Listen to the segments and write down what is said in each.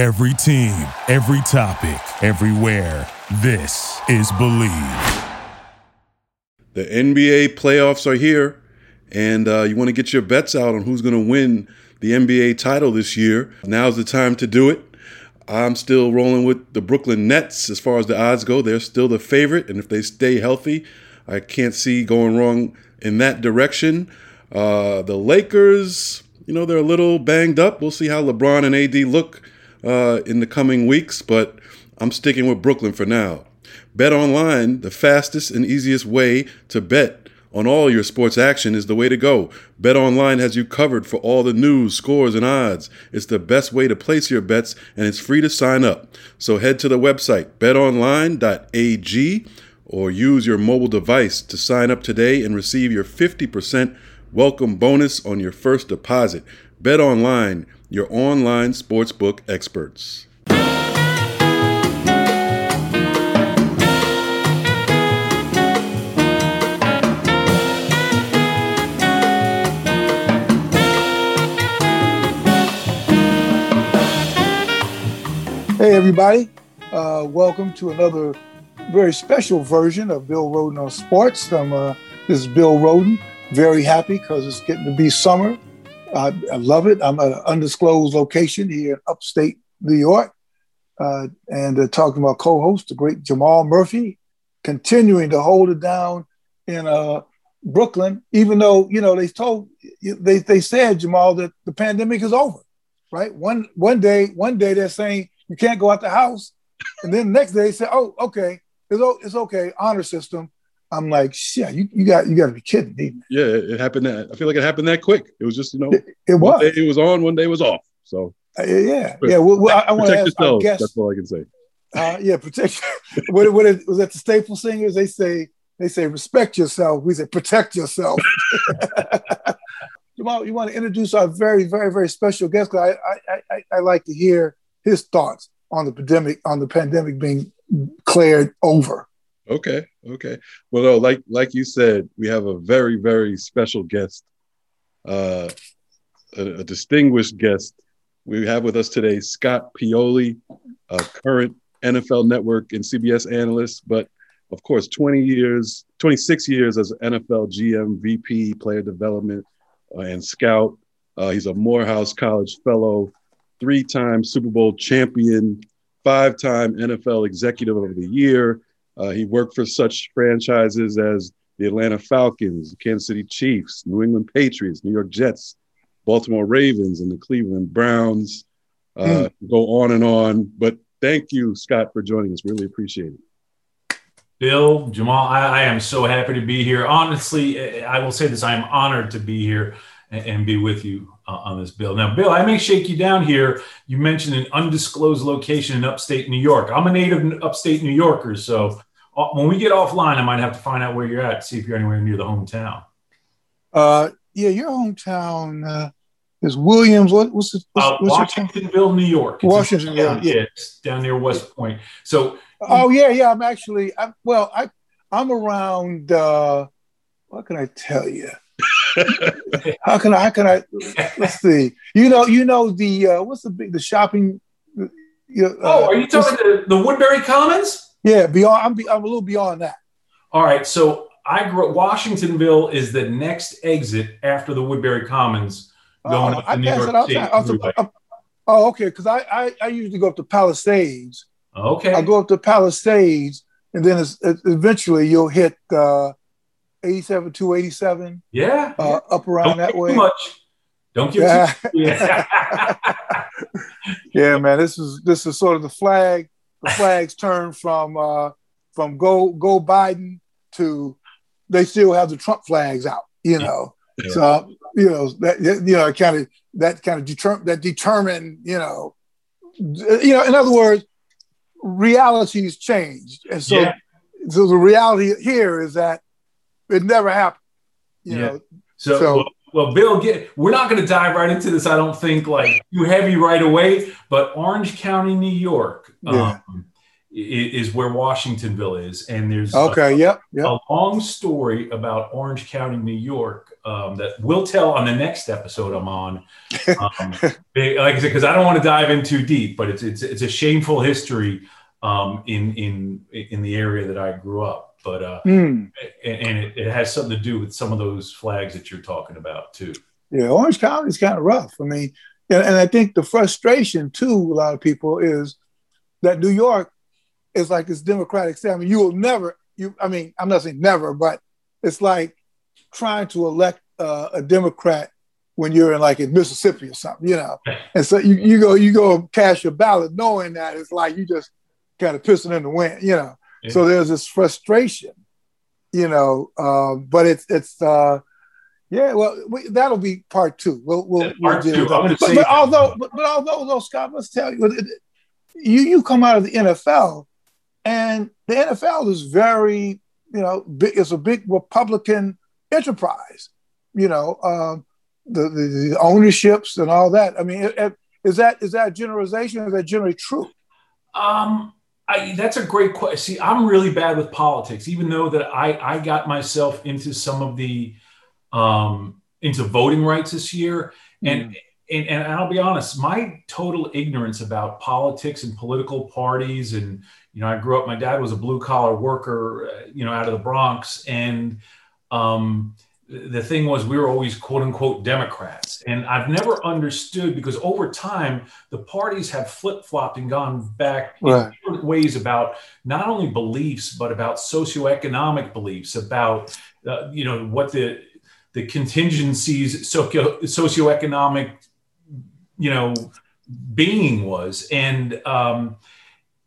Every team, every topic, everywhere. This is Believe. The NBA playoffs are here, and uh, you want to get your bets out on who's going to win the NBA title this year. Now's the time to do it. I'm still rolling with the Brooklyn Nets as far as the odds go. They're still the favorite, and if they stay healthy, I can't see going wrong in that direction. Uh, the Lakers, you know, they're a little banged up. We'll see how LeBron and AD look uh, in the coming weeks, but I'm sticking with Brooklyn for now. Bet online, the fastest and easiest way to bet on all your sports action is the way to go. Bet online has you covered for all the news, scores, and odds. It's the best way to place your bets, and it's free to sign up. So head to the website betonline.ag or use your mobile device to sign up today and receive your 50% welcome bonus on your first deposit. Bet online, your online sportsbook experts. Hey, everybody. Uh, welcome to another very special version of Bill Rhoden on Sports. Uh, this is Bill Rhoden. Very happy because it's getting to be summer. I, I love it. I'm at an undisclosed location here in upstate New York. Uh, and uh, talking about co-host, the great Jamal Murphy, continuing to hold it down in uh, Brooklyn, even though, you know, they told, they, they said, Jamal, that the pandemic is over, right? One, one day, one day they're saying, you can't go out the house. And then the next day, they say, "Oh, okay, it's it's okay, honor system." I'm like, "Shit, you, you got you got to be kidding me." Yeah, it happened. That, I feel like it happened that quick. It was just you know, it, it was. it was on, one day it was off. So uh, yeah, yeah. Well, well I, I want to ask. Yourselves, guess, that's all I can say. Uh, yeah, protect. what, what it, was that? The Staple Singers? They say they say respect yourself. We say protect yourself. Jamal, you want to introduce our very, very, very special guest? Because I, I, I, I like to hear his thoughts on the pandemic on the pandemic being cleared over. Okay, okay. Well, no, like like you said, we have a very very special guest, uh, a, a distinguished guest. We have with us today Scott Pioli, a current NFL Network and CBS analyst, but of course, 20 years, 26 years as NFL GM, VP, player development, uh, and scout. Uh, he's a Morehouse College fellow, three time Super Bowl champion, five time NFL Executive of the Year. Uh, he worked for such franchises as the Atlanta Falcons, Kansas City Chiefs, New England Patriots, New York Jets, Baltimore Ravens, and the Cleveland Browns. Uh, mm. Go on and on. But thank you, Scott, for joining us. Really appreciate it. Bill, Jamal, I, I, am so happy to be here. Honestly, I will say this I am honored to be here and, and be with you uh, on this bill. Now, Bill, I may shake you down here. You mentioned an undisclosed location in upstate New York. I'm a native upstate New Yorker, so uh, when we get offline, I might have to find out where you're at, see if you're anywhere near the hometown. Uh, yeah, your hometown uh, is Williams. What, what's, the, what's, uh, what's Washingtonville, New York. Washington, yeah, yeah, it's down near West Point. So, oh yeah, yeah. I'm actually, I'm, well, I, I'm around. Uh, what can I tell you? How can I? How can I? Let's see. You know, you know the uh, what's the big the shopping? Uh, oh, are you talking the, the Woodbury Commons? Yeah, beyond. I'm I'm a little beyond that. All right, so I grew up. Washingtonville is the next exit after the Woodbury Commons, going uh, up to New York State. oh, okay. Because I, I I usually go up to Palisades. Okay. I go up to Palisades, and then it's, it's eventually you'll hit. Uh, 87, 287. Yeah. Uh, yeah. Up around Don't that way. Too much. Don't get yeah. too yeah. yeah, man. This is this is sort of the flag. The flags turn from uh from go go Biden to they still have the Trump flags out, you know. Yeah. So you know that you know kind of that kind of determine that determine you know you know in other words realities changed and so so the reality here is that it never happened. You yeah. know. So, so well, well, Bill, get we're not going to dive right into this. I don't think like too heavy right away. But Orange County, New York, yeah. um, is where Washingtonville is, and there's okay, a, yep, yep. a long story about Orange County, New York, um, that we'll tell on the next episode I'm on. Um, like I said, because I don't want to dive in too deep, but it's it's it's a shameful history um, in in in the area that I grew up. But uh, Mm. and, it, it has something to do with some of those flags that you're talking about too. Yeah, Orange County is kind of rough. I mean, and, and I think the frustration too, a lot of people is that New York is like this democratic state. I mean, you will never, you. I mean, I'm not saying never, but it's like trying to elect uh, a Democrat when you're in like in Mississippi or something, you know. And so you, you go you go cast your ballot knowing that it's like you just kind of pissing in the wind, you know. Yeah. So there's this frustration, you know. Um, but it's it's uh, yeah. Well, we, that'll be part two. We'll we'll, Yeah, we'll part deal two. with that. But, but although but, but although though Scott, let's tell you, you you come out of the NFL, and the NFL is very you know big. It's a big Republican enterprise. You know, um, the, the the ownerships and all that. I mean, it- it- is that is that generalization? Or is that generally true? Um, I, that's a great question. See, I'm really bad with politics, even though that I, I got myself into some of the, um, into voting rights this year. And, and, and I'll be honest, my total ignorance about politics and political parties. And, you know, I grew up, my dad was a blue collar worker, uh, you know, out of the Bronx. And, um, the thing was we were always quote unquote democrats. And i've never understood because over time the parties have flip-flopped and gone back Right. in different ways about not only beliefs but about socioeconomic beliefs about uh, you know what the the contingencies socio socioeconomic you know being was. And um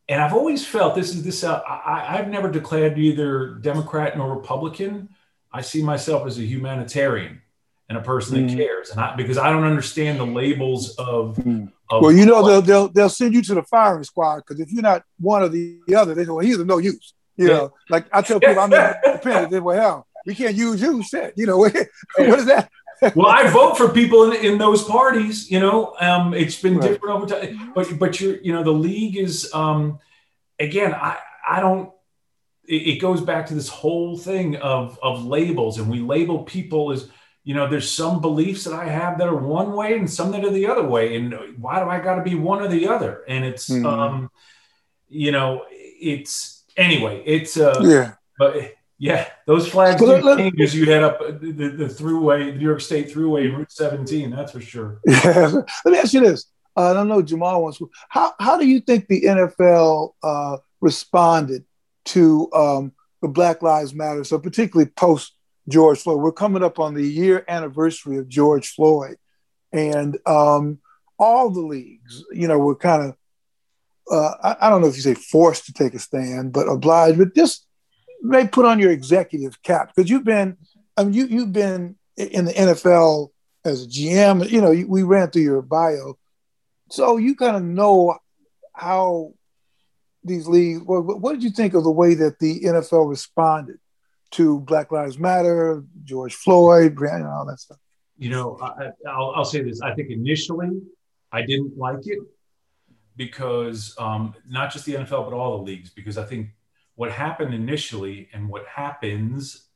and i've always felt this is this uh, I, i've never declared either democrat nor republican i see myself as a humanitarian and a person that Mm. cares and i because i don't understand the labels of, Mm. of Well, you know they'll they'll they'll send you to the firing squad because if you're not one or the other, they say, well, he's of no use. You Yeah. know, like I tell people, I'm independent. They well, hell, we can't use you. Shit, you know, what is that? well, I vote for people in, in those parties. You know, um, it's been Right. different over time. But but you're you know the league is um, again. I I don't. It, it goes back to this whole thing of of labels, and we label people as you know. There's some beliefs that I have that are one way, and some that are the other way. And why do I got to be one or the other? And it's Mhm. um, you know, it's anyway. It's uh, Yeah. but yeah, those flags So do change as you head up the, the, throughway, the New York State Thruway, Route 17. That's for sure. Yeah. Let me ask you this. Uh, I don't know Jamal wants. How how do you think the NFL uh, responded to um, the Black Lives Matter? So particularly post George Floyd, we're coming up on the year anniversary of George Floyd, and um, all the leagues, you know, were kind of. Uh, I, I don't know if you say forced to take a stand, but obliged. But just may put on your executive cap because you've been, I mean, you you've been in the NFL as a GM. You know, we ran through your bio, so you kind of know how these leagues. What, what did you think of the way that the NFL responded to Black Lives Matter, George Floyd, and all that stuff? You know, I, I'll, I'll say this. I think initially I didn't like it because um, not just the NFL, but all the leagues, because I think what happened initially and what happens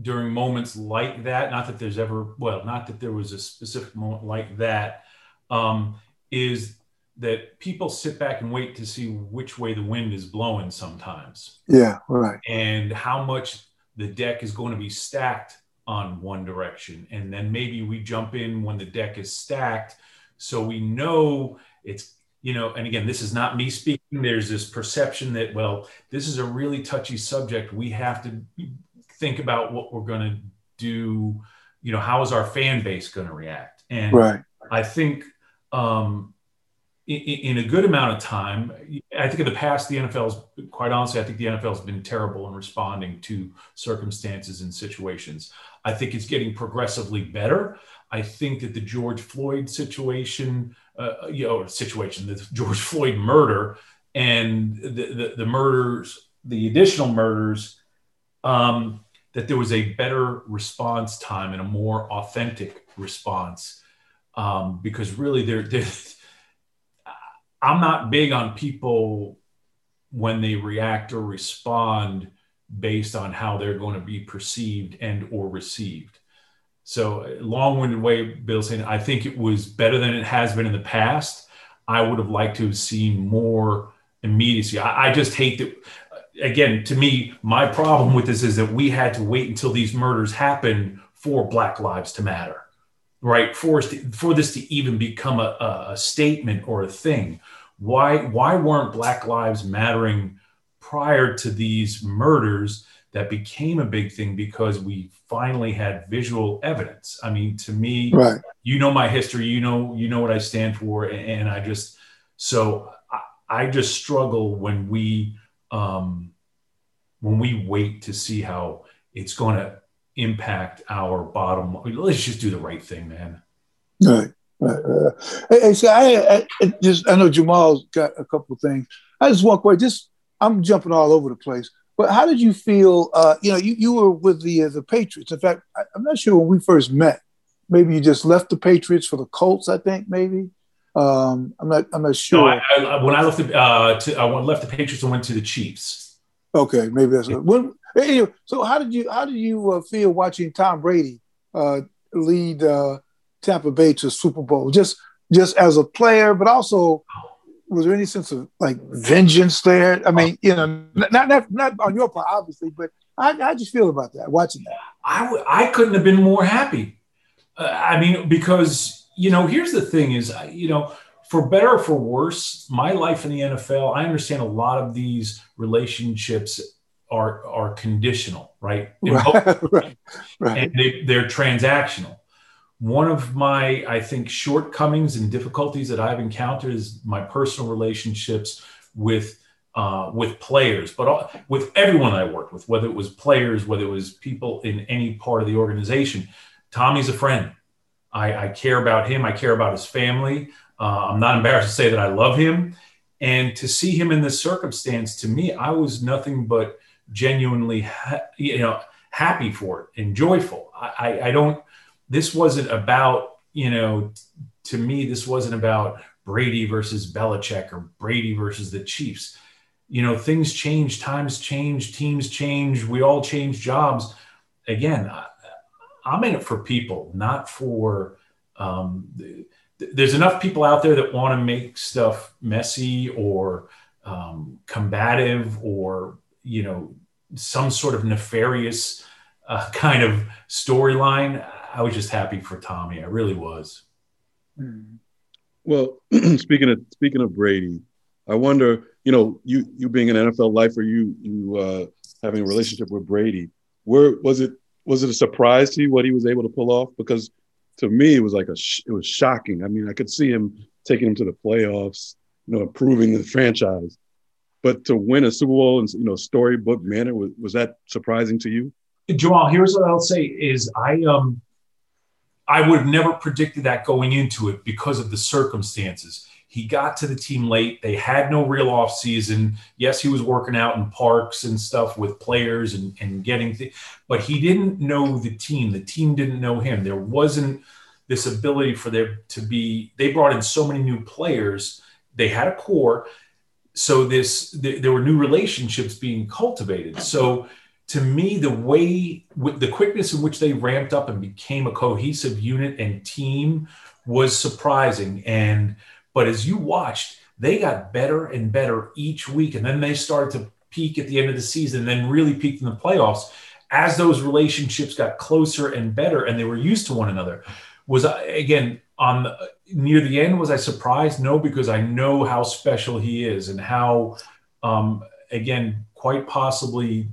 during moments like that, not that there's ever, well, not that there was a specific moment like that, um, is that people sit back and wait to see which way the wind is blowing sometimes Yeah, right. and how much the deck is going to be stacked on one direction. And then maybe we jump in when the deck is stacked. So we know it's, you know, and again, this is not me speaking. There's this perception that, well, this is a really touchy subject. We have to think about what we're going to do. You know, how is our fan base going to react? And Right. I think um, in, a good amount of time, I think in the past, the NFL's, quite honestly, I think the NFL's been terrible in responding to circumstances and situations. I think it's getting progressively better. I think that the George Floyd situation, uh, you know, situation, the George Floyd murder and the, the, the murders, the additional murders, um, that there was a better response time and a more authentic response um, because really there, there I'm not big on people when they react or respond based on how they're going to be perceived and or received. So long-winded way, Bill saying, I think it was better than it has been in the past. I would have liked to have seen more immediacy. I, I just hate that. Again, to me, my problem with this is that we had to wait until these murders happened for Black Lives to matter, right? For, to, for this to even become a, a statement or a thing. Why, why weren't Black Lives mattering prior to these murders that became a big thing because we finally had visual evidence. I mean, to me, right. you know my history, you know, you know what I stand for, and, I just so I, I, just struggle when we um, when we wait to see how it's going to impact our bottom. Let's just do the right thing, man. Right. Right, right. Hey, hey, so I, I, just I know Jamal's got a couple things. I just want to just I'm jumping all over the place. But how did you feel? Uh, you know, you, you were with the uh, the Patriots. In fact, I, am not sure when we first met. Maybe you just left the Patriots for the Colts. I think maybe. Um, I'm not. I'm not sure. No, I, I, when I left the uh, to, I left the Patriots and went to the Chiefs. Okay, maybe that's when. Anyway, so how did you how did you uh, feel watching Tom Brady uh, lead uh, Tampa Bay to Super Bowl? Just just as a player, but also was there any sense of like vengeance there? I mean, you know, not not not on your part, obviously, but I, I just feel about that watching that. I w- I couldn't have been more happy. Uh, I mean, because you know, here's the thing: is you know, for better or for worse, my life in the NFL, I understand a lot of these relationships are are conditional, right? Right, right. And they, they're transactional. One of my i think shortcomings and difficulties that i've encountered is my personal relationships with uh, with players but all, with everyone i worked with whether it was players whether it was people in any part of the organization. Tommy's a friend. I, I care about him. I care about his family. Uh, i'm not embarrassed to say that i love him. And to see him in this circumstance to me i was nothing but genuinely ha- you know happy for it and joyful I, I, I don't this wasn't about, you know, to me, this wasn't about Brady versus Belichick or Brady versus the Chiefs. You know, things change, times change, teams change, we all change jobs. Again, I, am in it for people, not for. Um, there's enough people out there that want to make stuff messy or um, combative or you know some sort of nefarious uh, kind of storyline. I was just happy for Tommy. I really was. Well, speaking of speaking of Brady, I wonder, you know, you you being an NFL lifer, you you uh, having a relationship with Brady, where was it was it a surprise to you what he was able to pull off? Because to me, it was like a sh- it was shocking. I mean, I could see him taking him to the playoffs, you know, improving the franchise, but to win a Super Bowl in you know storybook manner was was that surprising to you? Jamal, here's what I'll say: is I um I would have never predicted that going into it because of the circumstances. He got to the team late. They had no real off season. Yes, he was working out in parks and stuff with players and, and getting, th- but he didn't know the team. The team didn't know him. There wasn't this ability for there to be. They brought in so many new players. They had a core, so this th- there were new relationships being cultivated. So to me, the way, the quickness in which they ramped up and became a cohesive unit and team was surprising. And, but as you watched, they got better and better each week. And then they started to peak at the end of the season and then really peaked in the playoffs as those relationships got closer and better and they were used to one another. Was uh, again, on the, near the end, was I surprised? No, because I know how special he is and how, um, again, quite possibly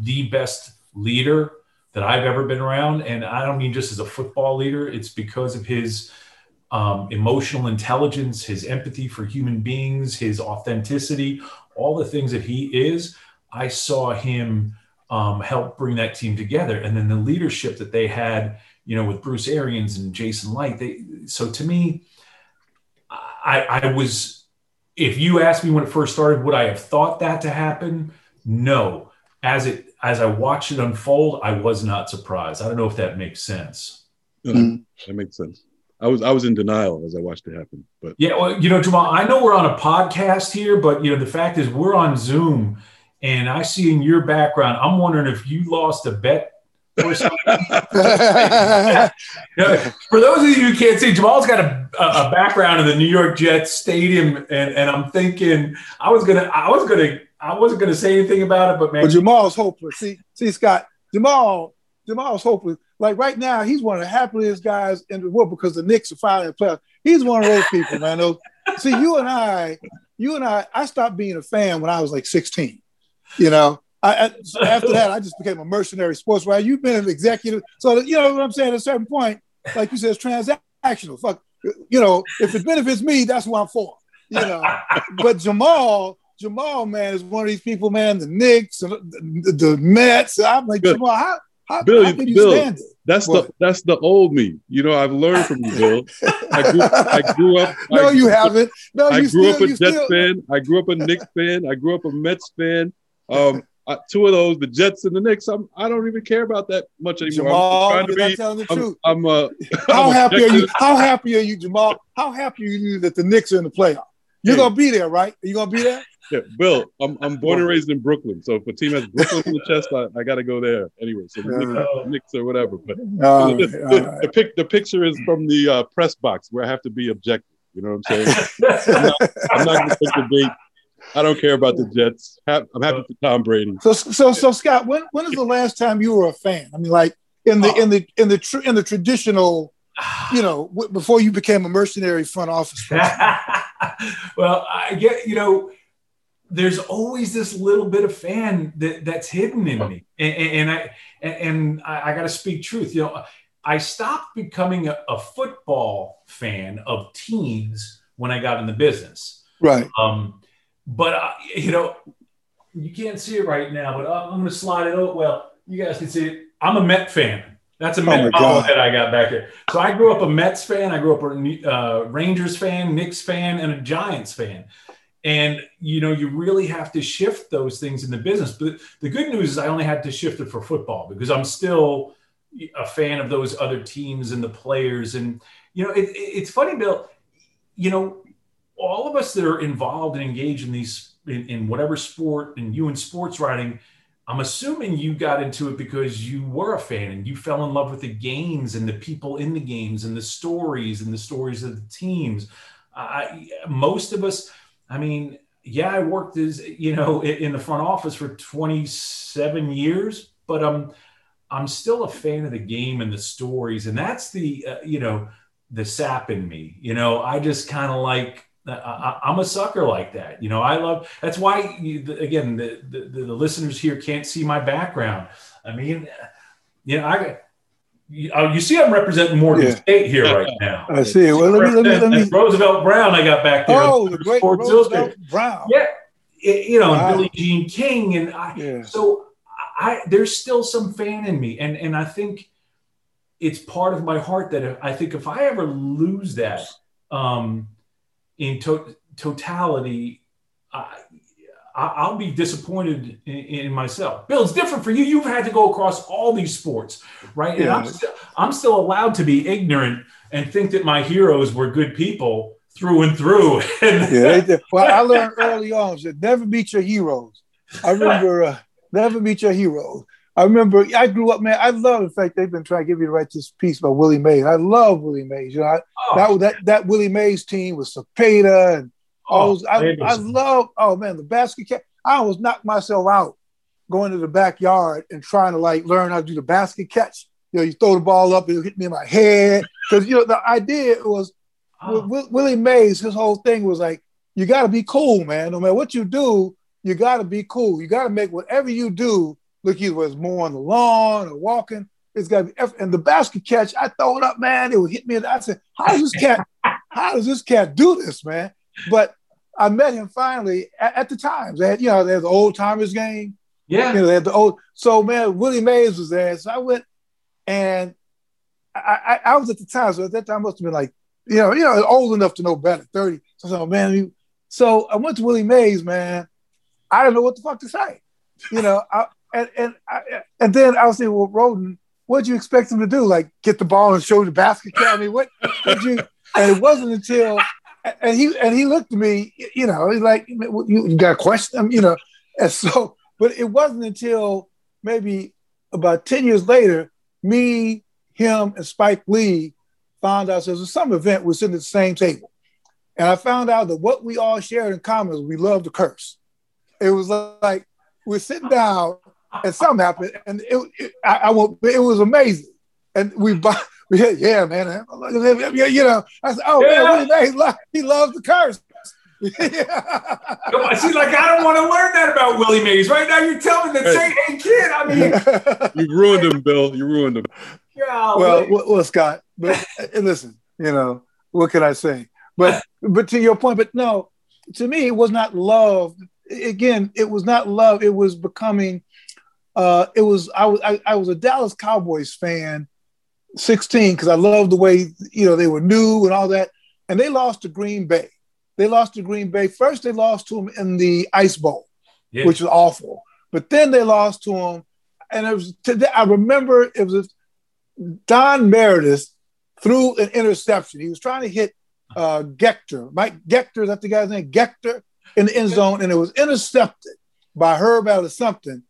the best leader that I've ever been around. And I don't mean just as a football leader, it's because of his um, emotional intelligence, his empathy for human beings, his authenticity, all the things that he is. I saw him um, help bring that team together. And then the leadership that they had, you know, with Bruce Arians and Jason Licht. They, so to me, I, I was, if you asked me when it first started, would I have thought that to happen? No as it as I watched it unfold, I was not surprised. I don't know if that makes sense. Mm-hmm. That makes sense. I was I was in denial as I watched it happen. But yeah, well, you know, Jamal, I know we're on a podcast here, but you know, the fact is we're on Zoom, and I see in your background, I'm wondering if you lost a bet or something. you for those of you who can't see, Jamal's got a, a background in the New York Jets stadium, and, and I'm thinking I was gonna, I was gonna, I wasn't gonna say anything about it, but man, but Jamal's hopeless. See, see, Scott, Jamal, Jamal's hopeless. Like right now, he's one of the happiest guys in the world because the Knicks are finally in playoffs. He's one of those people, man. Those, see, you and I, you and I, I stopped being a fan when I was like 16. You know, I, after that, I just became a mercenary sports writer. You've been an executive, so you know what I'm saying. At a certain point, like you said, it's transactional. Fuck, you know, if it benefits me, that's what I'm for. You know, but Jamal, Jamal, man, is one of these people, man. The Knicks, the, the, Mets. I'm like Jamal, how, how, Bill, how can you Bill, stand it? That's the that's the old me. You know, I've learned from you, Bill. I grew, I grew up. no, I, you haven't. No, I you grew still, up a Jets still, fan. I grew up a Knicks fan. I grew up a Mets fan. Um, I, two of those, the Jets and the Knicks. I'm I don't even care about that much anymore. Jamal, I'm you're trying not to telling the be. I'm, truth. I'm, uh, How I'm happy are you? How happy are you, Jamal? How happy are you that the Knicks are in the playoff? You're Hey. gonna be there, right? Are you gonna be there? Yeah, Bill, I'm I'm born and raised in Brooklyn, so if a team has Brooklyn in the chest, I, I got to go there anyway. So the Knicks, Yeah. Knicks or whatever. But All the, the, right. the pic, the picture is from the uh, press box where I have to be objective. You know what I'm saying? I'm not, I'm not going to take the bait. I don't care about the Jets. I'm happy for Tom Brady. So, so, so, Scott, when when is the last time you were a fan? I mean, like in the in the in the tr- in the traditional, you know, w- before you became a mercenary front office. well, I get you know, there's always this little bit of fan that, that's hidden in me, and, and- and I and I, I got to speak truth. You know, I stopped becoming a, a football fan of teams when I got in the business. Right. Um, but uh, you know, you can't see it right now, but I'm going to slide it out. Well, you guys can see it. I'm a Met fan. That's a Oh Met bobblehead I got back there. So I grew up a Mets fan. I grew up a uh, Rangers fan, Knicks fan, and a Giants fan. And you know, you really have to shift those things in the business. But the good news is, I only had to shift it for football because I'm still a fan of those other teams and the players. And you know, it, it- it's funny, Bill. You know, all of us that are involved and engaged in these in, in whatever sport and you in sports writing i'm assuming you got into it because you were a fan and you fell in love with the games and the people in the games and the stories and the stories of the teams. I, most of us i mean yeah i worked as you know in, the front office for 27 years but um i'm still a fan of the game and the stories. And that's the uh, you know the sap in me. You know i just kind of like I, I'm a sucker like that. You know, I love. That's why, you, the, again, the, the the listeners here can't see my background. I mean, you know, I. You, uh, you see, I'm representing Morgan Yeah. State here right now. I see. Well, let me let me let me. Roosevelt Brown, I got back there. Oh, the great Sports Roosevelt. Brown. Yeah, it- you know, and Wow. Billie Jean King, and I. Yeah. So I there's still some fan in me, and and I think it's part of my heart that I think if I ever lose that um, in to- totality, I, I'll be disappointed in, in myself. Bill, it's different for you. You've had to go across all these sports, right? And I'm Yeah. still, I'm still allowed to be ignorant and think that my heroes were good people through and through. Yeah, they. Well, I learned early on that never meet your heroes. I remember uh, never meet your heroes. I remember I grew up, man. I love. In fact, they've been trying to get me to write this piece about Willie Mays. I love Willie Mays. You know, I, Oh, that that that Willie Mays team with Cepeda and all oh, those. I, I love. Oh man, the basket catch. I almost knocked myself out going to the backyard and trying to like learn how to do the basket catch. You know, you throw the ball up, it'll hit me in my head because you know the idea was oh. Wi- Wi- Willie Mays, his whole thing was like, you got to be cool, man. No matter what you do, you got to be cool. You got to make whatever you do look either as more on the lawn or walking. It's got to be. eff- And the basket catch, I throw it up, man. It would hit me. the- I said, how does this cat? how does this cat do this, man? But I met him finally at, at the times. They had, you know, they had the old timers game. yeah. You know, they had the old. So man, Willie Mays was there. So I went, and I, I, I was at the time. So at that time, I must have been like, you know, you know, old enough to know better, thirty. So I said, oh, man, you. So I went to Willie Mays, man. I don't know what the fuck to say, you know. I, and and I, and then I was saying, well, Rhoden, what'd you expect him to do? Like get the ball and show the basket? I mean, what did you? And it wasn't until and he and he looked at me, you know, he's like, you, got a question, you know, and so, but it wasn't until maybe about ten years later, me, him, and Spike Lee found out there was some event was sitting at the same table, and I found out that what we all shared in common is we love to curse. It was like we're sitting down and something happened, and it, it I, I won't, it was amazing, and we yeah, yeah, man. You know, I said, oh yeah. man, what he, lo- he loves the curse. Come on, see, like I don't want to learn that about Willie Mays. Right now, you're telling me the same hey kid. I mean, you ruined him, Bill. You ruined him. Yeah. Well, well, well, Scott. But listen, you know, what can I say? But but to your point, but no, to me, it was not love. Again, it was not love. It was becoming. Uh, it was I was I, I was a Dallas Cowboys fan 16 because I loved the way you know they were new and all that. And they lost to Green Bay. They lost to Green Bay. First, they lost to them in the Ice Bowl, yeah. which was awful. But then they lost to them, and it was today. I remember it was Don Meredith threw an interception. He was trying to hit uh, Gector, Mike Gector, is that the guy's name? Gector in the end zone, and it was intercepted by Herb or something.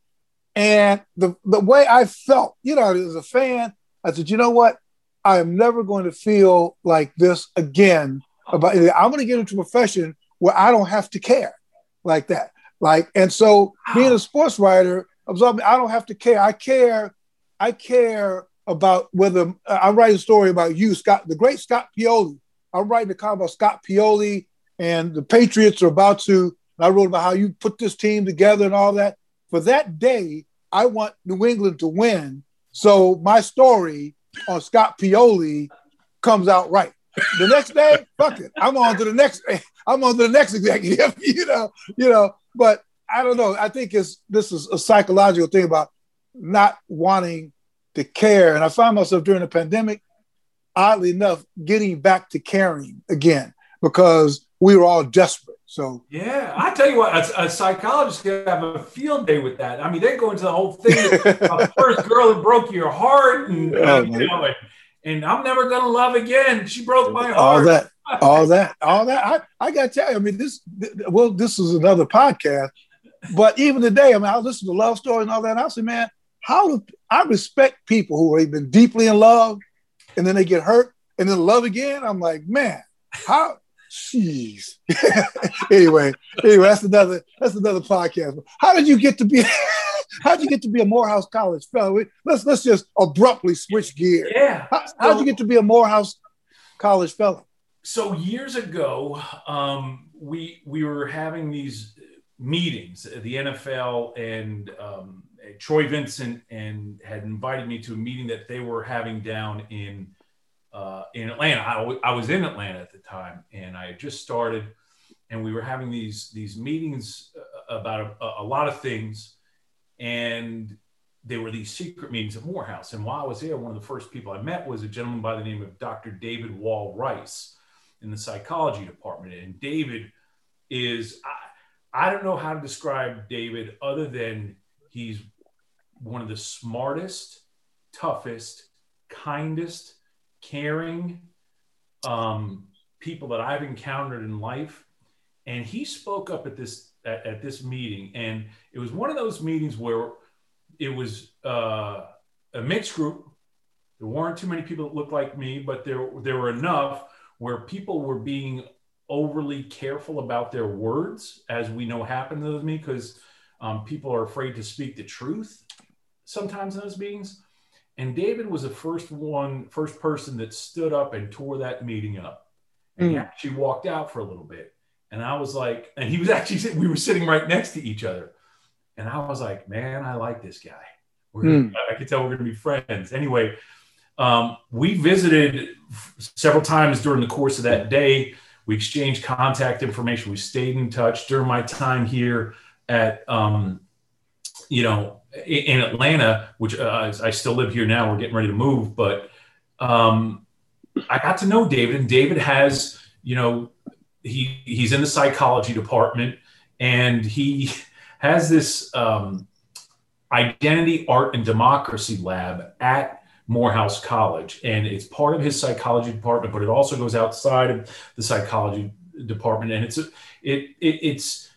And the the way I felt, you know, as a fan, I said, you know what? I am never going to feel like this again about it. I'm going to get into a profession where I don't have to care like that. Like, and so being a sports writer, I don't have to care. I care, I care about whether uh, I'm writing a story about you, Scott, the great Scott Pioli. I'm writing a column about Scott Pioli and the Patriots are about to. I wrote about how you put this team together and all that. For that day, I want New England to win so my story on Scott Pioli comes out right. The next day, fuck it. I'm on to the next. I'm on to the next executive. You know, you know. But I don't know. I think it's this is a psychological thing about not wanting to care. And I find myself during the pandemic, oddly enough, getting back to caring again because we were all desperate so yeah, I tell you what, a, a psychologist could have a field day with that. I mean, they go into the whole thing. the first girl that broke your heart, and, oh, you know, and, and, I'm never gonna love again. She broke my heart. All that, all that, all that. I, I got to tell you, I mean, this. Well, this is another podcast, but even today, I mean, I listen to love stories and all that. And I say, man, how do I respect people who have been deeply in love, and then they get hurt, and then love again? I'm like, man, how Jeez. anyway, anyway, that's another that's another podcast. How did you get to be? how did you get to be a Morehouse College fellow? Let's let's just abruptly switch gears. Yeah. How, did you get to be a Morehouse College fellow? So years ago, um, we we were having these meetings. at The NFL and um, Troy Vincent and had invited me to a meeting that they were having down in uh, in Atlanta. I, I was in Atlanta at the time, and I had just started, and we were having these these meetings uh, about a, a, lot of things, and there were these secret meetings at Morehouse. And while I was there, one of the first people I met was a gentleman by the name of Dr. David Wall Rice in the psychology department. And David is I, I don't know how to describe David other than he's one of the smartest, toughest, kindest caring um, people that I've encountered in life. And he spoke up at this at, at this meeting, and it was one of those meetings where it was uh, a mixed group. There weren't too many people that looked like me, but there there were enough where people were being overly careful about their words, as we know happened to me, because um, people are afraid to speak the truth sometimes in those meetings. And David was the first one, first person that stood up and tore that meeting up. And mm. he actually walked out for a little bit. And I was like, and he was actually, we were sitting right next to each other. And I was like, man, I like this guy. Mm. I could tell we're going to be friends. Anyway, um, we visited several times during the course of that day. We exchanged contact information. We stayed in touch during my time here at, um, you know, in Atlanta, which uh, I still live here now. We're getting ready to move, but um, I got to know David, and David has, you know, he he's in the psychology department, and he has this um, identity, art, and democracy lab at Morehouse College, and it's part of his psychology department, but it also goes outside of the psychology department, and it's it, it it's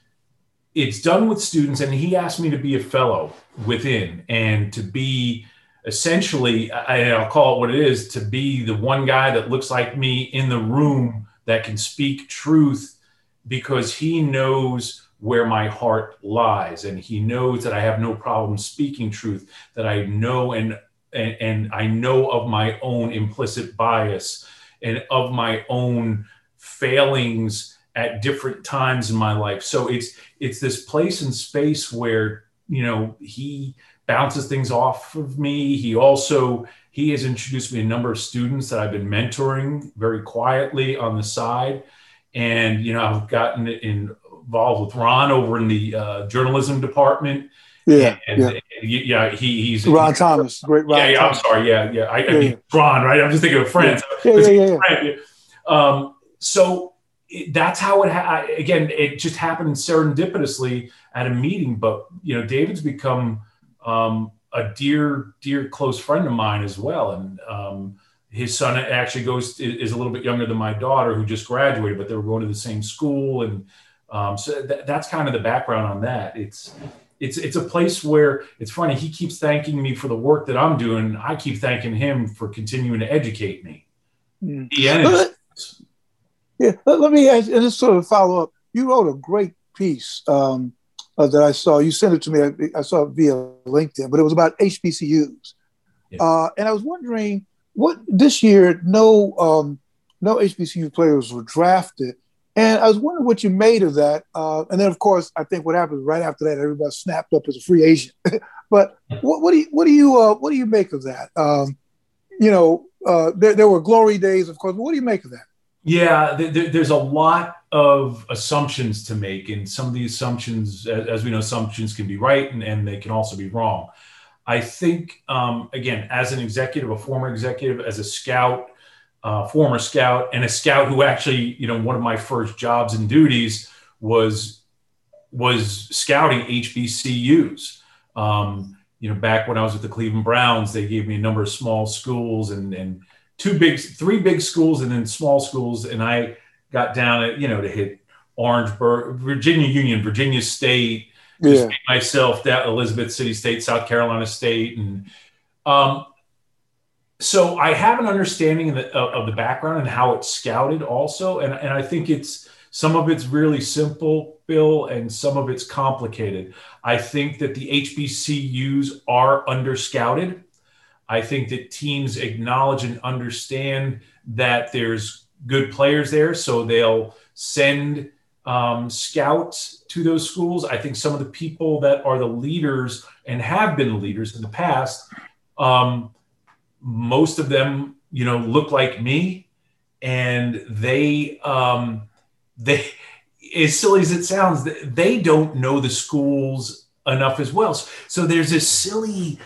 it's done with students, and he asked me to be a fellow within and to be essentially, I, I'll call it what it is, to be the one guy that looks like me in the room that can speak truth because he knows where my heart lies and he knows that i have no problem speaking truth that i know and and, and i know of my own implicit bias and of my own failings at different times in my life so it's it's this place and space where you know he bounces things off of me he also he has introduced me a number of students that i've been mentoring very quietly on the side and you know i've gotten involved with ron over in the uh, journalism department yeah, and, yeah. and, yeah, he, he's Ron Thomas, great Ron. yeah, yeah, I'm sorry. Yeah, yeah. I, I Yeah, mean, yeah. Ron, right? I'm just thinking of friends. Yeah, yeah, yeah, yeah. Um, so it, that's how it. Ha- I- again, it just happened serendipitously at a meeting. But you know, David's become um, a dear, dear close friend of mine as well, and um, his son actually goes is a little bit younger than my daughter, who just graduated, but they were going to the same school, and um, so th- that's kind of the background on that. It's it's it's a place where it's funny. He keeps thanking me for the work that I'm doing. I keep thanking him for continuing to educate me. Mm. He and Let- Yeah, let, let me ask, and just sort of follow up. You wrote a great piece um, uh, that I saw. You sent it to me. I, I saw it via LinkedIn, but it was about HBCUs. Yeah. Uh, and I was wondering what this year, no, um, no HBCU players were drafted. And I was wondering what you made of that. Uh, and then, of course, I think what happened right after that, everybody snapped up as a free agent. but what, what do you what do you uh, what do you make of that? Um, you know, uh, there, there were glory days, of course. But what do you make of that? Yeah, th- th- there's a lot of assumptions to make, and some of the assumptions, as, as we know, assumptions can be right and, and they can also be wrong. I think, um, again, as an executive, a former executive, as a scout, uh, former scout, and a scout who actually, you know, one of my first jobs and duties was was scouting HBCUs. Um, you know, back when I was with the Cleveland Browns, they gave me a number of small schools and and two big, three big schools, and then small schools, and I got down at you know to hit Orangeburg, Virginia Union, Virginia State, Yeah. myself that Elizabeth City State, South Carolina State, and um, so I have an understanding of the, of the background and how it's scouted also, and and I think it's some of it's really simple, Bill, and some of it's complicated. I think that the HBCUs are under scouted. I think that teams acknowledge and understand that there's good players there, so they'll send um, scouts to those schools. I think some of the people that are the leaders and have been leaders in the past, um, most of them, you know, look like me, and they um, they as silly as it sounds, they don't know the schools enough as well. So there's this silly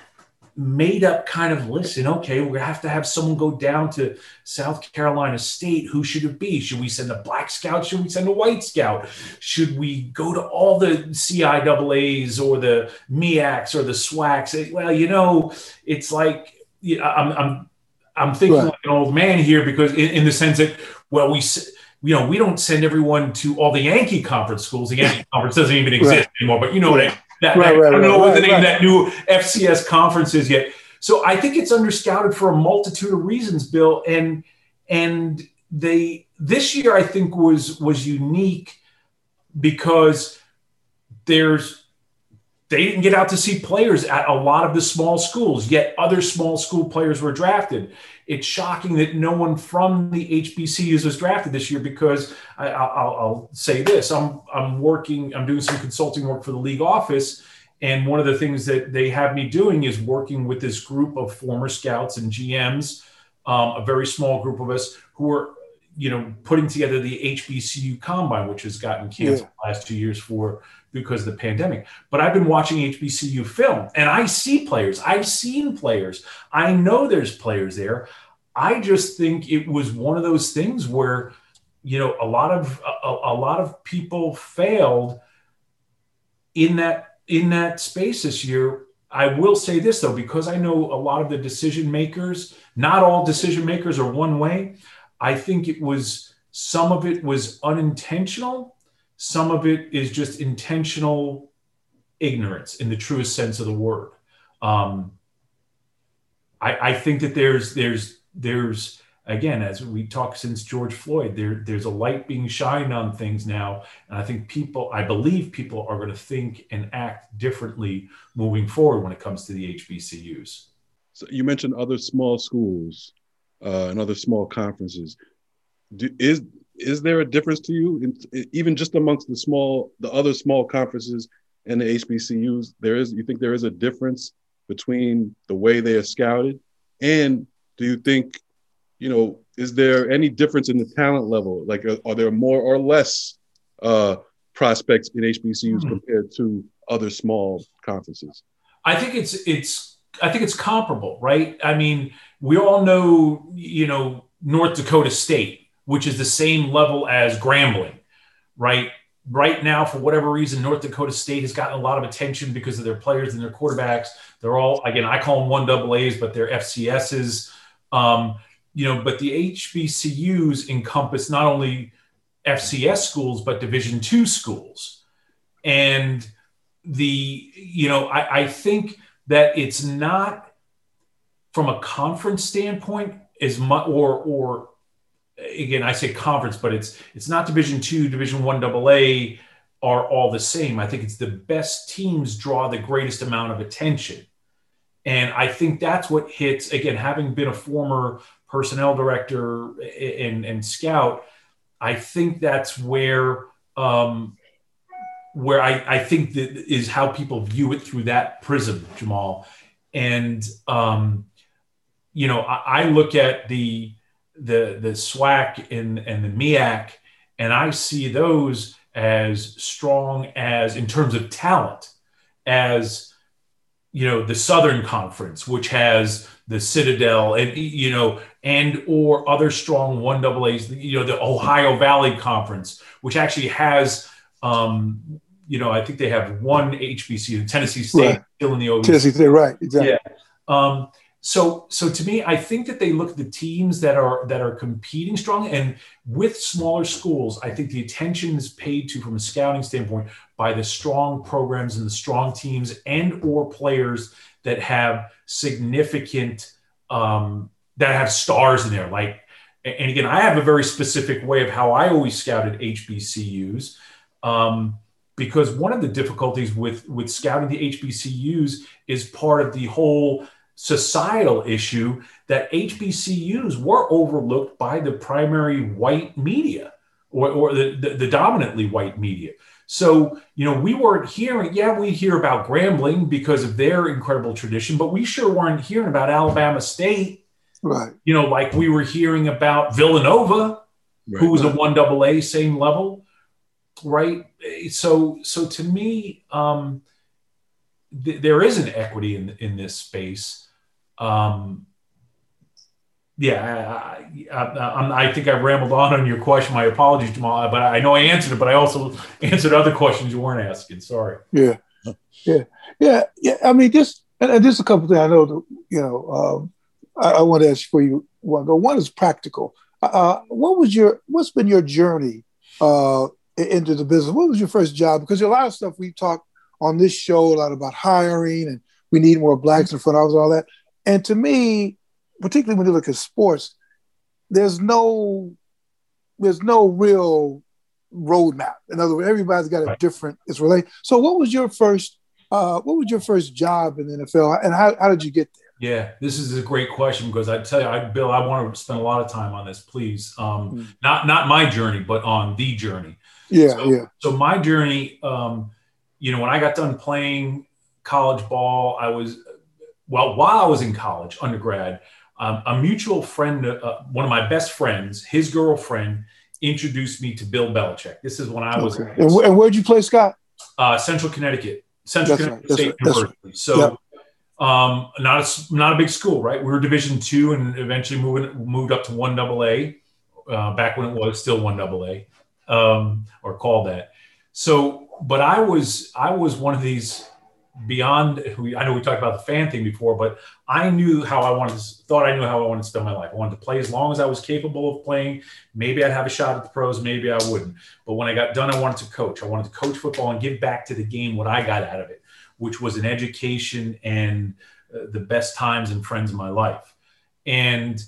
made up kind of listen okay we're going to have to have someone go down to south carolina state. Who should it be? Should we send a black scout? Should we send a white scout? Should we go to all the ciaas or the MEACs or the swacs well you know it's like i'm i'm i'm thinking Right. like an old man here because in, in the sense that well we you know we don't send everyone to all the yankee conference schools. The yankee conference doesn't even exist anymore but you know what I, that, Right, that- right, I don't know right, what the name of that new FCS conference is yet. So I think it's underscouted for a multitude of reasons, Bill. And and they this year I think was was unique because there's they didn't get out to see players at a lot of the small schools, yet other small school players were drafted. It's shocking that no one from the HBCUs was drafted this year because I, I'll, I'll say this: I'm I'm working, I'm doing some consulting work for the league office, and one of the things that they have me doing is working with this group of former scouts and GMs, um, a very small group of us who are, you know, putting together the HBCU combine, which has gotten canceled the last two years for because of the pandemic. But I've been watching HBCU film, and I see players. I've seen players. I know there's players there. I just think it was one of those things where, you know, a lot of a, a lot of people failed in that in that space this year I will say this though, because I know a lot of the decision makers, not all decision makers are one way. I think it was some of it was unintentional, some of it is just intentional ignorance in the truest sense of the word. Um, I, I think that there's there's there's again as we talk since George Floyd, there there's a light being shined on things now, and I think people, I believe people are going to think and act differently moving forward when it comes to the HBCUs. So you mentioned other small schools uh, and other small conferences. Do, is is there a difference to you, in, even just amongst the small, the other small conferences and the HBCUs? There is. You think there is a difference between the way they are scouted, and do you think, you know, is there any difference in the talent level? Like, are, are there more or less uh, prospects in HBCUs mm-hmm. compared to other small conferences? I think it's it's I think it's comparable, right? I mean, we all know, you know, North Dakota State, which is the same level as Grambling, right? Right now, for whatever reason, North Dakota State has gotten a lot of attention because of their players and their quarterbacks. They're all, again, I call them one double A's, but they're FCSs. Um, you know, but the HBCUs encompass not only FCS schools, but Division two schools. And the, you know, I, I think that it's not from a conference standpoint as much or or again i say conference but it's it's not division two division one double a are all the same i think it's the best teams draw the greatest amount of attention and i think that's what hits again having been a former personnel director and, and scout i think that's where um, where I, I think that is how people view it through that prism, Jamal. And um, you know, I, I, look at the the the SWAC and and the MEAC, and I see those as strong as in terms of talent as you know the Southern Conference, which has the Citadel and you know and or other strong one double A's, you know the Ohio Valley Conference, which actually has um, you know, I think they have one HBCU, Tennessee State, right. still in the OVC. Tennessee State, right? Exactly. Yeah. Um, so, so to me, I think that they look at the teams that are that are competing strong, and with smaller schools, I think the attention is paid to from a scouting standpoint by the strong programs and the strong teams and or players that have significant um, that have stars in there, like and again, I have a very specific way of how I always scouted HBCUs. Um, because one of the difficulties with with scouting the HBCUs is part of the whole societal issue that HBCUs were overlooked by the primary white media or, or the, the, the dominantly white media. So, you know, we weren't hearing, yeah, we hear about Grambling because of their incredible tradition, but we sure weren't hearing about Alabama State. Right. You know, like we were hearing about Villanova, right, who was right. a one double A, same level right? So, so to me, um, th- there is an equity in in this space. Um, yeah, I, I, I, think I rambled on on your question. My apologies, Jamal, but I know I answered it, but I also answered other questions you weren't asking. Sorry. Yeah, yeah, yeah, yeah. I mean, just and, just a couple things I know. That, you know, um, I, I, want to ask for you. One, go. one is practical. Uh, what was your what's been your journey uh, into the business. What was your first job? Because a lot of stuff we talk on this show a lot about hiring and we need more blacks in front of us, all that. And to me, particularly when you look at sports, there's no there's no real roadmap. In other words, everybody's got a different it's related. So what was your first uh, what was your first job in the NFL and how, how did you get there? Yeah, this is a great question because I tell you, I, Bill, I want to spend a lot of time on this, please. Um, mm. Not not my journey, but on the journey. Yeah, so, yeah. So my journey, um, you know, when I got done playing college ball, I was well while I was in college, undergrad. Um, a mutual friend, uh, one of my best friends, his girlfriend introduced me to Bill Belichick. This is when I was. Okay. And, and, where'd you play, Scott? Uh, Central Connecticut, Central that's Connecticut right. State right. University. Right. So. Yep. Um, not a not a big school, right? We were Division two, and eventually moving moved up to one double A. Uh, back when it was still one double A um, or called that. So, but I was I was one of these beyond I know we talked about the fan thing before, but I knew how I wanted to, thought I knew how I wanted to spend my life. I wanted to play as long as I was capable of playing. Maybe I'd have a shot at the pros, maybe I wouldn't. But when I got done, I wanted to coach. I wanted to coach football and give back to the game what I got out of it, which was an education and uh, the best times and friends in my life. And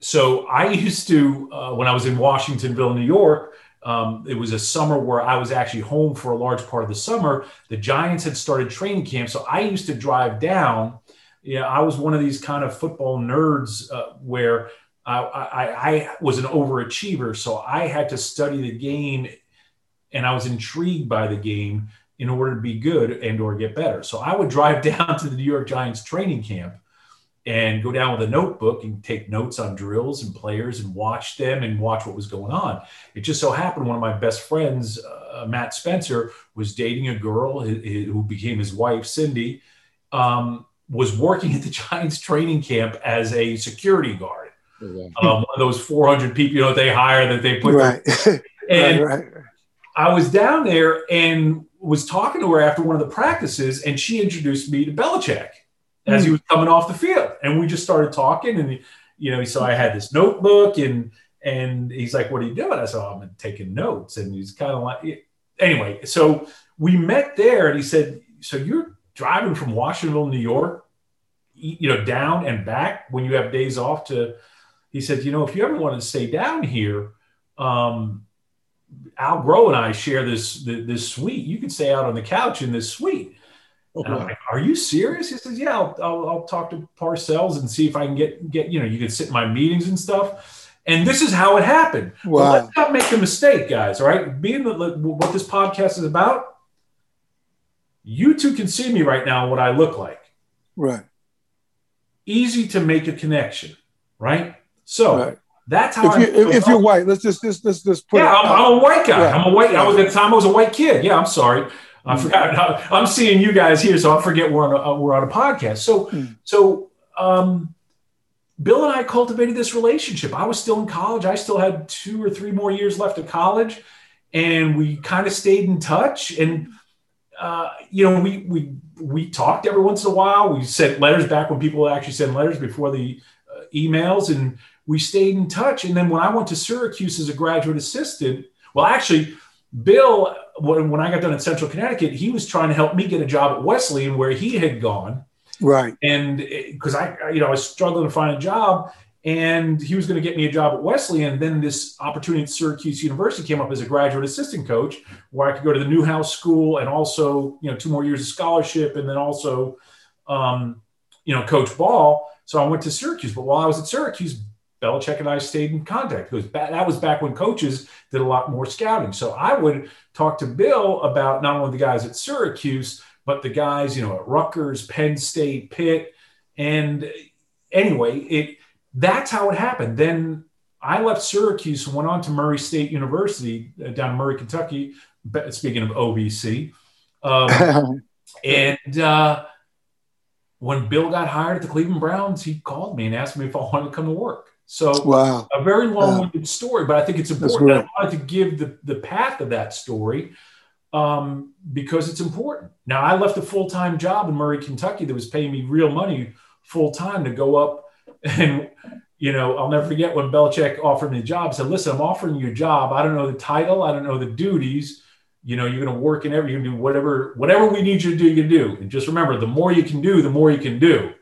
so I used to, uh, when I was in Washingtonville, New York, um, it was a summer where I was actually home for a large part of the summer. The Giants had started training camp, so I used to drive down. Yeah, I was one of these kind of football nerds uh, where I, I, I was an overachiever, so I had to study the game, and I was intrigued by the game in order to be good and or get better. So I would drive down to the New York Giants training camp and go down with a notebook and take notes on drills and players and watch them and watch what was going on. It just so happened one of my best friends, uh, Matt Spencer, was dating a girl who became his wife, Cindy, um, was working at the Giants training camp as a security guard. Oh, um, one of those 400 people, you know, they hire that they put. Right. and right, right. I was down there and was talking to her after one of the practices, and she introduced me to Belichick as he hmm. was coming off the field. And we just started talking and, you know, so I had this notebook and, and he's like, what are you doing? I said, oh, I'm taking notes. And he's kind of like, anyway, so we met there and he said, so you're driving from Washington, New York, you know, down and back when you have days off to, he said, you know, if you ever want to stay down here, um, Al Groh and I share this, this suite. You can stay out on the couch in this suite. Oh, and I'm like, "Are you serious?" He says, "Yeah, I'll, I'll, I'll, talk to Parcells and see if I can get get you know you can sit in my meetings and stuff." And this is how it happened. Wow. let's not make a mistake, guys. All right, being the, what this podcast is about, you two can see me right now. What I look like. Right. Easy to make a connection. Right. So. Right. That's how. If, you, if, you're white, let's just let's let's, let's put. Yeah, I'm, I'm, a white guy. I'm a white. I was at the time I was a white kid. Yeah, I'm sorry. I forgot. I'm seeing you guys here, so I forget we're on a, uh, we're on a podcast. So mm. so um, Bill and I cultivated this relationship. I was still in college. I still had two or three more years left of college, and we kind of stayed in touch. And uh, you know, we we we talked every once in a while. We sent letters back when people actually sent letters before the uh, emails, and we stayed in touch. And then when I went to Syracuse as a graduate assistant, well, actually, Bill when, when I got done in Central Connecticut, he was trying to help me get a job at Wesleyan where he had gone. Right. And because I, you know, I was struggling to find a job and he was going to get me a job at Wesleyan. And then this opportunity at Syracuse University came up as a graduate assistant coach where I could go to the Newhouse School and also, you know, two more years of scholarship and then also, um, you know, coach ball. So I went to Syracuse. But while I was at Syracuse, Belichick and I stayed in contact. Because that was back when coaches did a lot more scouting. So I would talk to Bill about not only the guys at Syracuse, but the guys, you know, at Rutgers, Penn State, Pitt. And anyway, it that's how it happened. Then I left Syracuse and went on to Murray State University uh, down in Murray, Kentucky. Speaking of OVC, um, and uh, when Bill got hired at the Cleveland Browns, he called me and asked me if I wanted to come to work. So wow. a very long-winded wow. story, but I think it's important. I wanted to give the, the path of that story um, because it's important. Now I left a full-time job in Murray, Kentucky that was paying me real money full-time to go up and you know, I'll never forget when Belichick offered me a job. I said, listen, I'm offering you a job. I don't know the title. I don't know the duties. You know, you're going to work in every, you're gonna do whatever, whatever we need you to do, you can do. And just remember, the more you can do, the more you can do.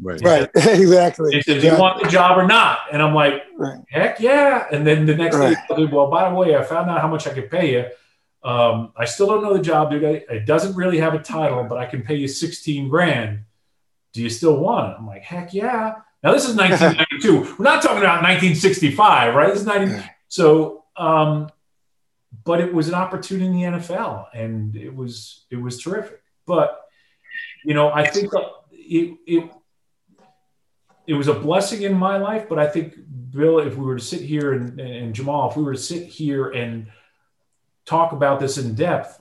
Right. Right. exactly. He said, "Do you want the job or not?" And I'm like, right. "Heck yeah!" And then the next right. day, well, by the way, I found out how much I could pay you. Um, I still don't know the job, dude. It doesn't really have a title, but I can pay you 16 grand. Do you still want it? I'm like, heck yeah. Now this is 1992. We're not talking about 1965, right? This is 90. So, um, but it was an opportunity in the NFL, and it was it was terrific. But you know, I think it, it it was a blessing in my life, but I think Bill, if we were to sit here and, and Jamal, if we were to sit here and talk about this in depth,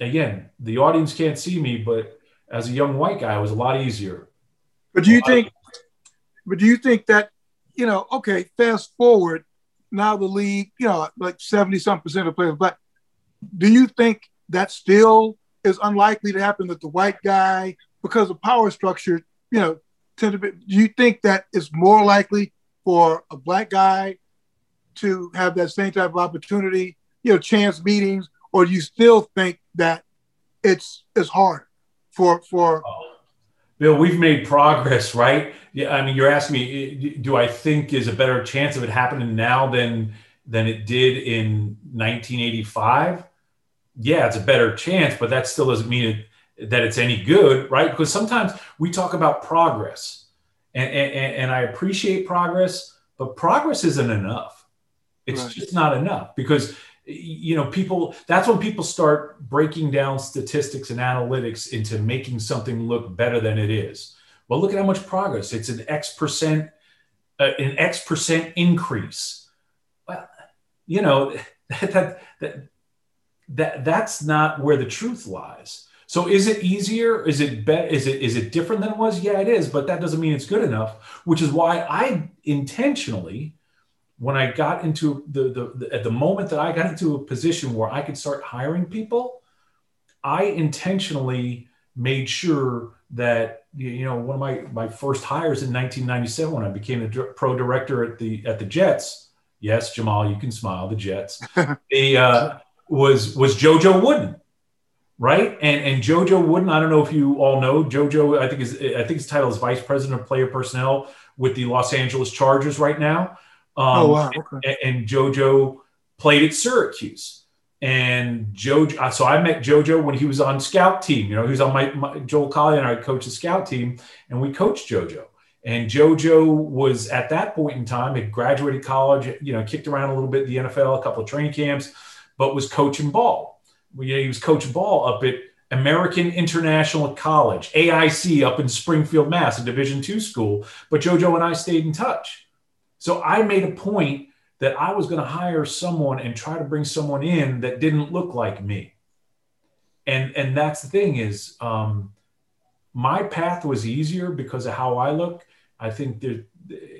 again, the audience can't see me, but as a young white guy, it was a lot easier. But do you think? But do you think that you know? Okay, fast forward now, the league, you know, like seventy some percent of players. But do you think that still is unlikely to happen that the white guy, because of power structure, you know, to be, do you think that it's more likely for a black guy to have that same type of opportunity, you know, chance meetings, or do you still think that it's it's hard for for Bill, we've made progress, right? Yeah, I mean, you're asking me, do I think is a better chance of it happening now than than it did in 1985? Yeah, it's a better chance, but that still doesn't mean it, that it's any good, right? Because sometimes we talk about progress, and and, and I appreciate progress, but progress isn't enough. It's right. just not enough because you know people that's when people start breaking down statistics and analytics into making something look better than it is well look at how much progress it's an x percent uh, an x percent increase well you know that, that that that that's not where the truth lies so is it easier is it better is it is it different than it was yeah it is but that doesn't mean it's good enough which is why i intentionally when I got into the, the, the, at the moment that I got into a position where I could start hiring people, I intentionally made sure that you know one of my my first hires in 1997 when I became a pro director at the at the Jets. Yes, Jamal, you can smile. The Jets. the uh, was was JoJo Wooden, right? And and JoJo Wooden. I don't know if you all know JoJo. I think is I think his title is vice president of player personnel with the Los Angeles Chargers right now. Um, oh, wow. Okay. And, and, JoJo played at Syracuse. And JoJo, so I met JoJo when he was on scout team. You know, he was on my, my Joel Collier and I coached the scout team, and we coached JoJo. And JoJo was at that point in time had graduated college, you know, kicked around a little bit in the NFL, a couple of training camps, but was coaching ball. He was coaching ball up at American International College, AIC, up in Springfield, Mass, a Division two school. But JoJo and I stayed in touch. So I made a point that I was going to hire someone and try to bring someone in that didn't look like me. And and that's the thing is um, my path was easier because of how I look. I think that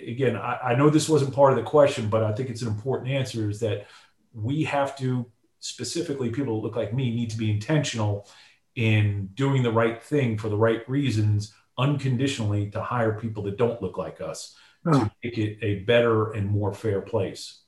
again, I, I know this wasn't part of the question, but I think it's an important answer is that we have to specifically people that look like me need to be intentional in doing the right thing for the right reasons unconditionally to hire people that don't look like us to make it a better and more fair place.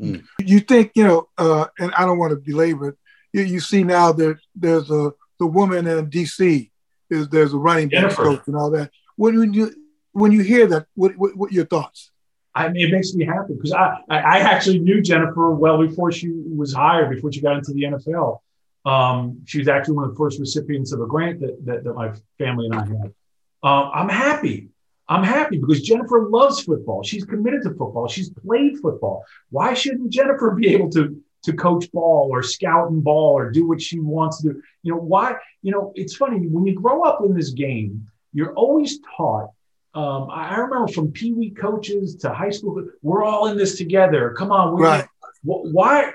Mm. You think, you know, uh, and I don't want to belabor it, you, you see now that there's a the woman in DC is there's a running back coach and all that. When you when you hear that, what what, what your thoughts? I it makes me happy because I, I actually knew Jennifer well before she was hired, before she got into the NFL. Um, she was actually one of the first recipients of a grant that, that, that my family and I had. Um, I'm happy I'm happy because Jennifer loves football. She's committed to football. She's played football. Why shouldn't Jennifer be able to to coach ball or scout and ball or do what she wants to do? You know why? You know it's funny when you grow up in this game, you're always taught. Um, I remember from Pee Wee coaches to high school, we're all in this together. Come on, right? Why?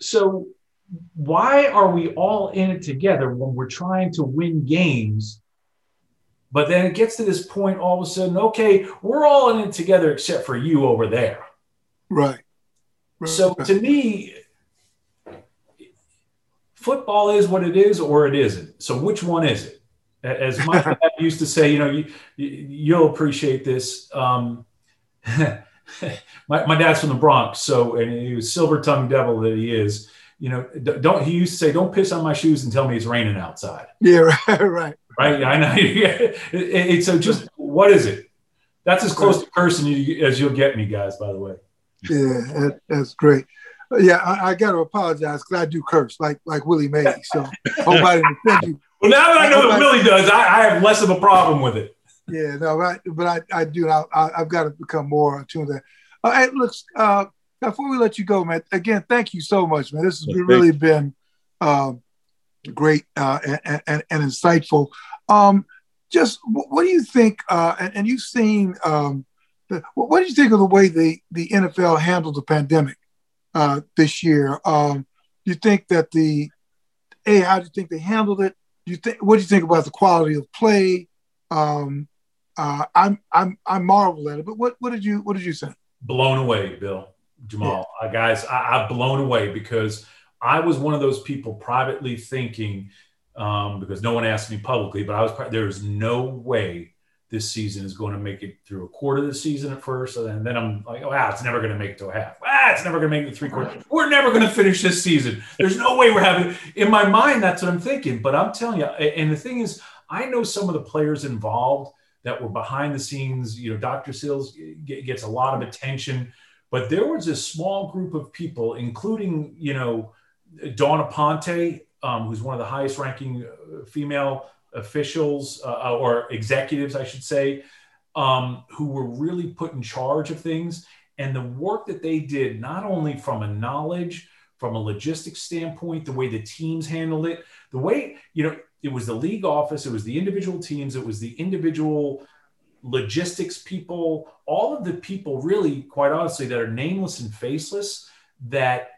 So why are we all in it together when we're trying to win games? But then it gets to this point all of a sudden, okay, we're all in it together except for you over there. Right. right. So to me, football is what it is or it isn't. So which one is it? As my dad used to say, you know, you, you'll appreciate this. Um, my, my dad's from the Bronx, so and he was silver tongued devil that he is. You know, don't he used to say, "Don't piss on my shoes and tell me it's raining outside." Yeah, right, right right? I know. it, it, so just what is it? That's as close to cursing you, as you'll get me, guys. By the way. Yeah, that, that's great. Yeah, I, I got to apologize because I do curse like like Willie May. So hope I didn't offend you. Well, now that I know that Willie does, I, I, have less of a problem with it. Yeah, no, I, but I, I do. I, have got to become more attuned to that. Uh, looks. uh, before we let you go, man, again, thank you so much, man. This has really been um, great uh, and, and, and, insightful. Um, just what do you think? Uh, and, and, you've seen um, the, what do you think of the way the the NFL handled the pandemic uh, this year? Um, do you think that the a how do you think they handled it? You think what do you think about the quality of play? Um, uh, I'm I'm I marvel at it, but what what did you what did you say? Blown away, Bill Jamal, yeah. uh, guys. I, I've blown away because I was one of those people privately thinking um, because no one asked me publicly, but I was there's no way this season is going to make it through a quarter of the season at first, and then I'm like, wow, it's never going to make it to a half. Ah, it's never going to make it to three quarters. We're never going to finish this season. There's no way we're having. In my mind, that's what I'm thinking. But I'm telling you, and the thing is, I know some of the players involved that were behind the scenes. You know, Dr. Sills gets a lot of attention, but there was a small group of people, including you know, Dawn Aponte, um, who's one of the highest ranking uh, female officials uh, or executives, I should say, um, who were really put in charge of things. And the work that they did, not only from a knowledge, from a logistics standpoint, the way the teams handled it, the way, you know, it was the league office, it was the individual teams, it was the individual logistics people, all of the people, really, quite honestly, that are nameless and faceless that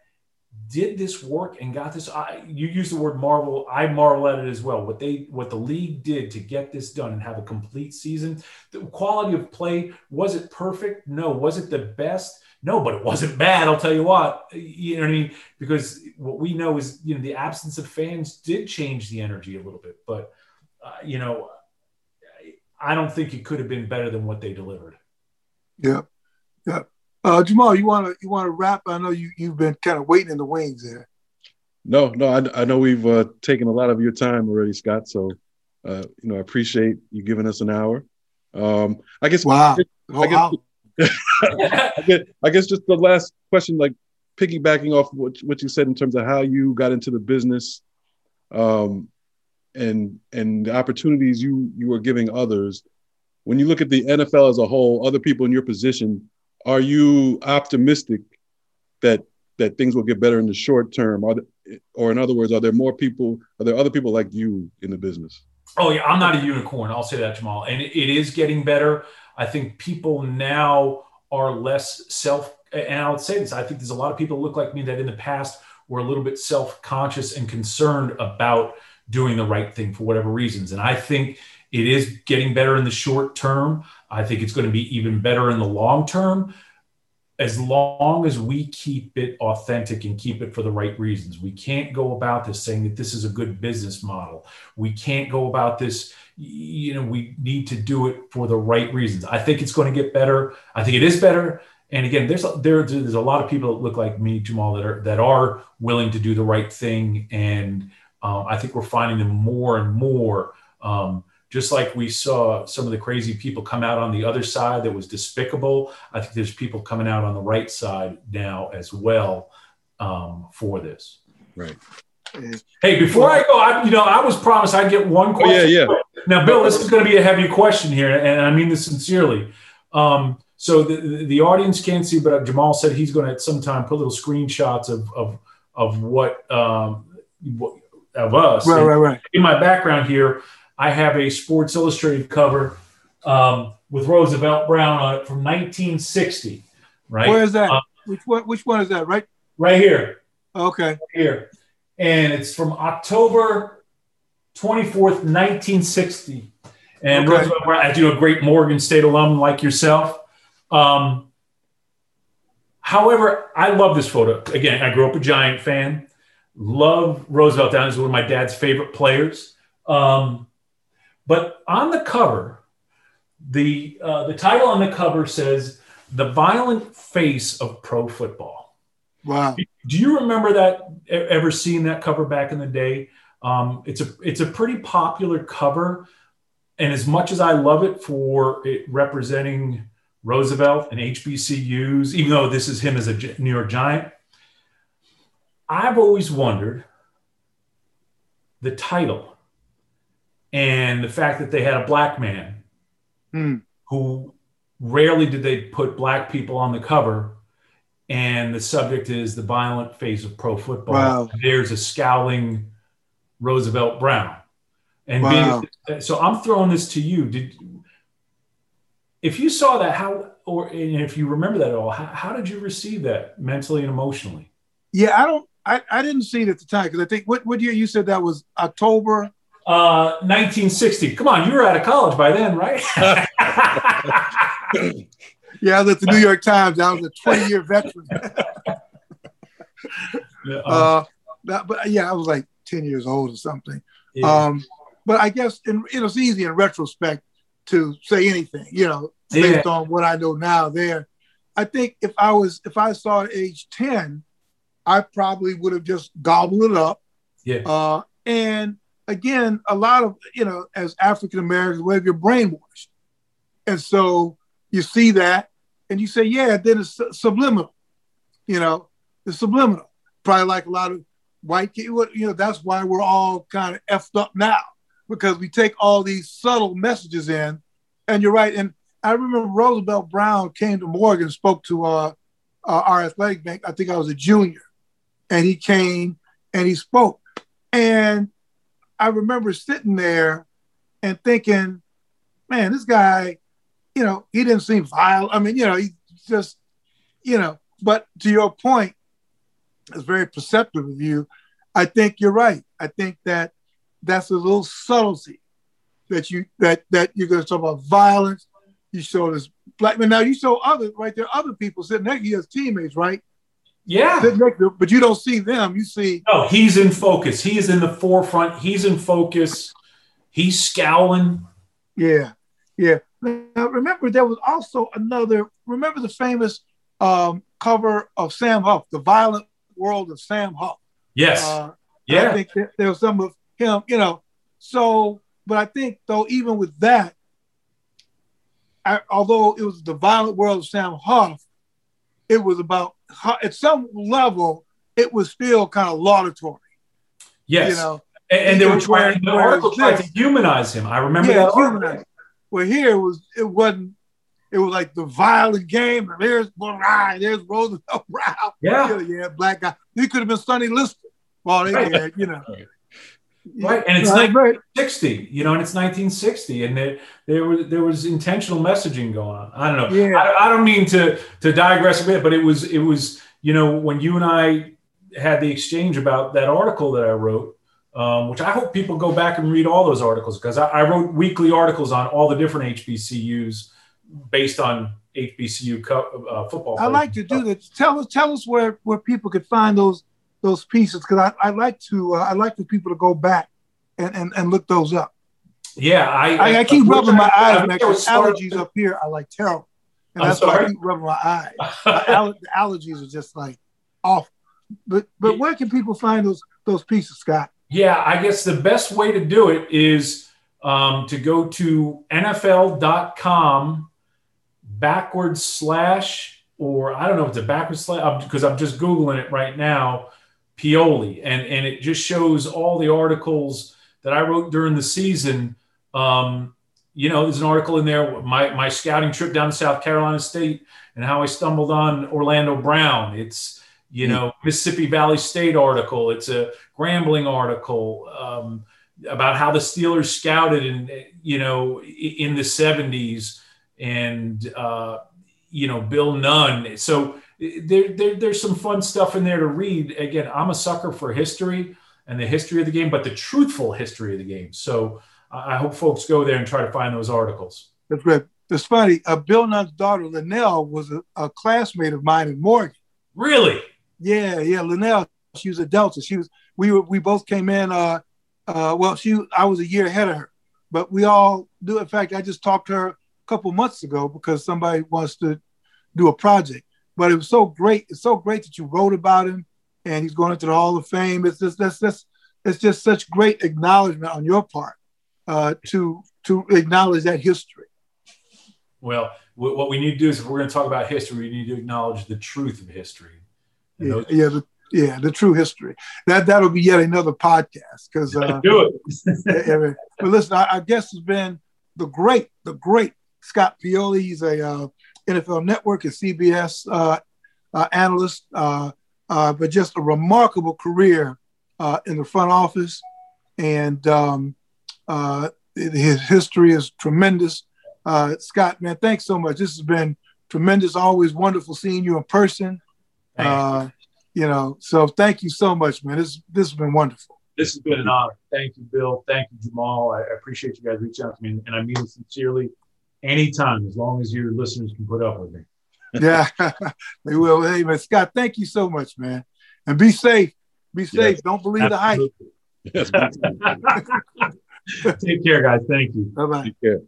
did this work and got this I, you use the word marvel i marvel at it as well. What they what the league did to get this done and have a complete season the quality of play was it perfect? No. Was it the best? No but it wasn't bad i'll tell you what. You know what i mean? Because what we know is you know the absence of fans did change the energy a little bit but uh, you know i don't think it could have been better than what they delivered. Yeah. Yeah uh, Jamal, you want to you want to wrap? I know you you've been kind of waiting in the wings there. No, no, I, I know we've uh, taken a lot of your time already, Scott. So, uh, you know, I appreciate you giving us an hour. Um, I guess. Wow. I guess, wow. I, guess, I guess just the last question, like piggybacking off what what you said in terms of how you got into the business, um, and and the opportunities you you were giving others. When you look at the NFL as a whole, other people in your position are you optimistic that that things will get better in the short term? Are there, or in other words, are there more people? Are there other people like you in the business? Oh yeah, I'm not a unicorn. I'll say that, Jamal. And it is getting better. I think people now are less self. And I would say this: I think there's a lot of people look like me that in the past were a little bit self-conscious and concerned about doing the right thing for whatever reasons. And I think it is getting better in the short term. I think it's going to be even better in the long term as long as we keep it authentic and keep it for the right reasons. We can't go about this saying that this is a good business model. We can't go about this, you know, we need to do it for the right reasons. I think it's going to get better. I think it is better. And again, there's there, there's a lot of people that look like me, Jamal, that are that are willing to do the right thing, and um, I think we're finding them more and more. Um, just like we saw some of the crazy people come out on the other side that was despicable i think there's people coming out on the right side now as well um, for this. Right. Hey before i go I, you know i was promised i'd get one question oh, yeah yeah. Now bill this is going to be a heavy question here and i mean this sincerely. Um, so the, the audience can't see but jamal said he's going to at some time put little screenshots of of of what um, of us right, right, right. in my background here I have a Sports Illustrated cover um, with Roosevelt Brown on it from 1960. Right. Where is that? Uh, which one? Which one is that? Right. Right here. Okay. Right here, and it's from October 24th, 1960. And okay. Roosevelt Brown, as you know, a great Morgan State alum like yourself. Um, however, I love this photo. Again, I grew up a Giant fan. Love Roosevelt Brown. is one of my dad's favorite players. Um, but on the cover, the uh, the title on the cover says "The Violent Face of Pro Football." Wow. Do you remember that? Ever seen that cover back in the day? Um, it's a it's a pretty popular cover, and as much as I love it for it representing Roosevelt and HBCUs, even though this is him as a New York Giant, I've always wondered the title and the fact that they had a black man mm. who rarely did they put black people on the cover and the subject is the violent face of pro football wow. there's a scowling roosevelt brown and wow. being, so i'm throwing this to you did if you saw that how or if you remember that at all how, how did you receive that mentally and emotionally yeah i don't i, I didn't see it at the time because i think what, what year you said that was october 1960. Uh, Come on, you were out of college by then, right? yeah, I was at the New York Times. I was a 20 year veteran. yeah, uh, that, but yeah, I was like 10 years old or something. Yeah. Um, but I guess in, it was easy in retrospect to say anything, you know, based yeah. on what I know now there. I think if I was, if I saw at age 10, I probably would have just gobbled it up. Yeah. Uh, and again, a lot of, you know, as African Americans, we have your brainwashed. And so you see that and you say, yeah, then it's subliminal. You know, it's subliminal. Probably like a lot of white kids, you know, that's why we're all kind of effed up now because we take all these subtle messages in. And you're right. And I remember Roosevelt Brown came to Morgan, spoke to uh, uh, our athletic bank. I think I was a junior. And he came and he spoke. And I remember sitting there and thinking, man, this guy, you know, he didn't seem vile. I mean, you know, he just, you know, but to your point, it's very perceptive of you. I think you're right. I think that that's a little subtlety that you that that you're going to talk about violence. You show this black man. Now you show other right there, other people sitting next to you teammates, right? Yeah. but you don't see them. You see. No, he's in focus. He is in the forefront. He's in focus. He's scowling. Yeah. Yeah. Now, remember, there was also another. Remember the famous um, cover of Sam Huff, The Violent World of Sam Huff. Yes. Uh, yeah. I think there was some of him, you know. So, but I think, though, even with that, I, although it was The Violent World of Sam Huff, it was about at some level it was still kind of laudatory. Yes, you know, and, and they were trying. The article tried to humanize him. I remember yeah, that. Humanize. Well, here it was. It wasn't. It was like the violent game. And there's. There's Roosevelt Brown. Yeah, yeah, black guy. He could have been Sonny Liston. Well, they right. had, you know. Right, and it's right, 1960, you know, and it's 1960, and there, there was there was intentional messaging going on. I don't know. Yeah. I, I don't mean to to digress a bit, but it was it was you know when you and I had the exchange about that article that I wrote, um, which I hope people go back and read all those articles because I, I, wrote weekly articles on all the different HBCUs based on HBCU uh, football. I like to do that. Tell us tell us where where people could find those those pieces because I, I like to uh, I like for people to go back and, and, and look those up. Yeah, I I, I keep rubbing my eyes. Man, allergies up here are like terrible, and I'm that's sorry? why I keep rubbing my eyes. the allergies are just like awful. But but where can people find those those pieces, Scott? Yeah, I guess the best way to do it is um, to go to NFL.com backwards slash, or I don't know if it's a backwards slash because I'm just googling it right now Pioli, and and it just shows all the articles that I wrote during the season. Um, you know, there's an article in there my my scouting trip down to South Carolina State and how I stumbled on Orlando Brown. It's you know Mississippi Valley State article. It's a Grambling article um, about how the Steelers scouted in you know in the 70s and uh, you know Bill Nunn. So there, there, there's some fun stuff in there to read. Again, I'm a sucker for history and the history of the game, but the truthful history of the game. So I hope folks go there and try to find those articles. That's great. It's funny. Uh, Bill Nunn's daughter, Linnell, was a, a, classmate of mine in Morgan. Really? Yeah, yeah. Linnell, she was a Delta. She was. We were. We both came in. Uh, uh, well, she. I was a year ahead of her, but we all do. In fact, I just talked to her a couple months ago because somebody wants to do a project. But it was so great. It's so great that you wrote about him, and he's going into the Hall of Fame. It's just that's that's it's just such great acknowledgement on your part uh, to to acknowledge that history. Well, what we need to do is if we're going to talk about history, we need to acknowledge the truth of history. Yeah, those- yeah, the, yeah, the true history. That that'll be yet another podcast because uh, do it. but listen, I our, guest has been the great, the great Scott Pioli. He's a uh, NFL Network and CBS uh, uh, analyst, uh, uh, but just a remarkable career uh, in the front office. And um, his history is tremendous. Scott, man, thanks so much. This has been tremendous. Always wonderful seeing you in person. you know, so thank you so much, man. This this has been wonderful. This has been an honor. Thank you, Bill. Thank you, Jamal. I, I appreciate you guys reaching out to me, and I mean it sincerely anytime, as long as your listeners can put up with me. yeah, they will. Hey, man, Scott, thank you so much, man. And be safe. Be safe. Yes, Don't believe absolutely. the hype. Yes. Take care, guys. Thank you. Bye bye. Take care.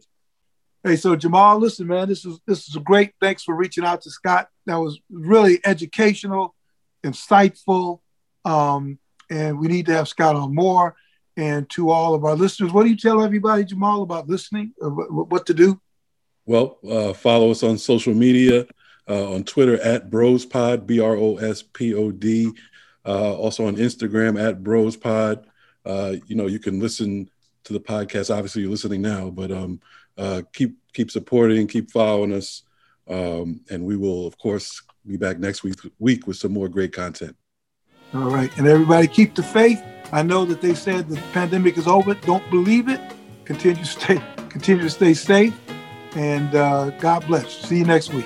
Hey, so Jamal, listen, man, this is this is great. Thanks for reaching out to Scott. That was really educational, insightful, um, and we need to have Scott on more. And to all of our listeners, what do you tell everybody, Jamal, about listening? Or what, what to do? Well, uh, follow us on social media uh, on Twitter at BrosPod, B R O S P O D. Uh, also on Instagram at BrosPod. Uh, you know, you can listen to the podcast. Obviously, you're listening now, but um, uh, keep keep supporting, keep following us, um, and we will, of course, be back next week week with some more great content. All right, and everybody keep the faith. I know that they said the pandemic is over. Don't believe it. Continue to stay continue to stay safe, and uh, God bless. See you next week.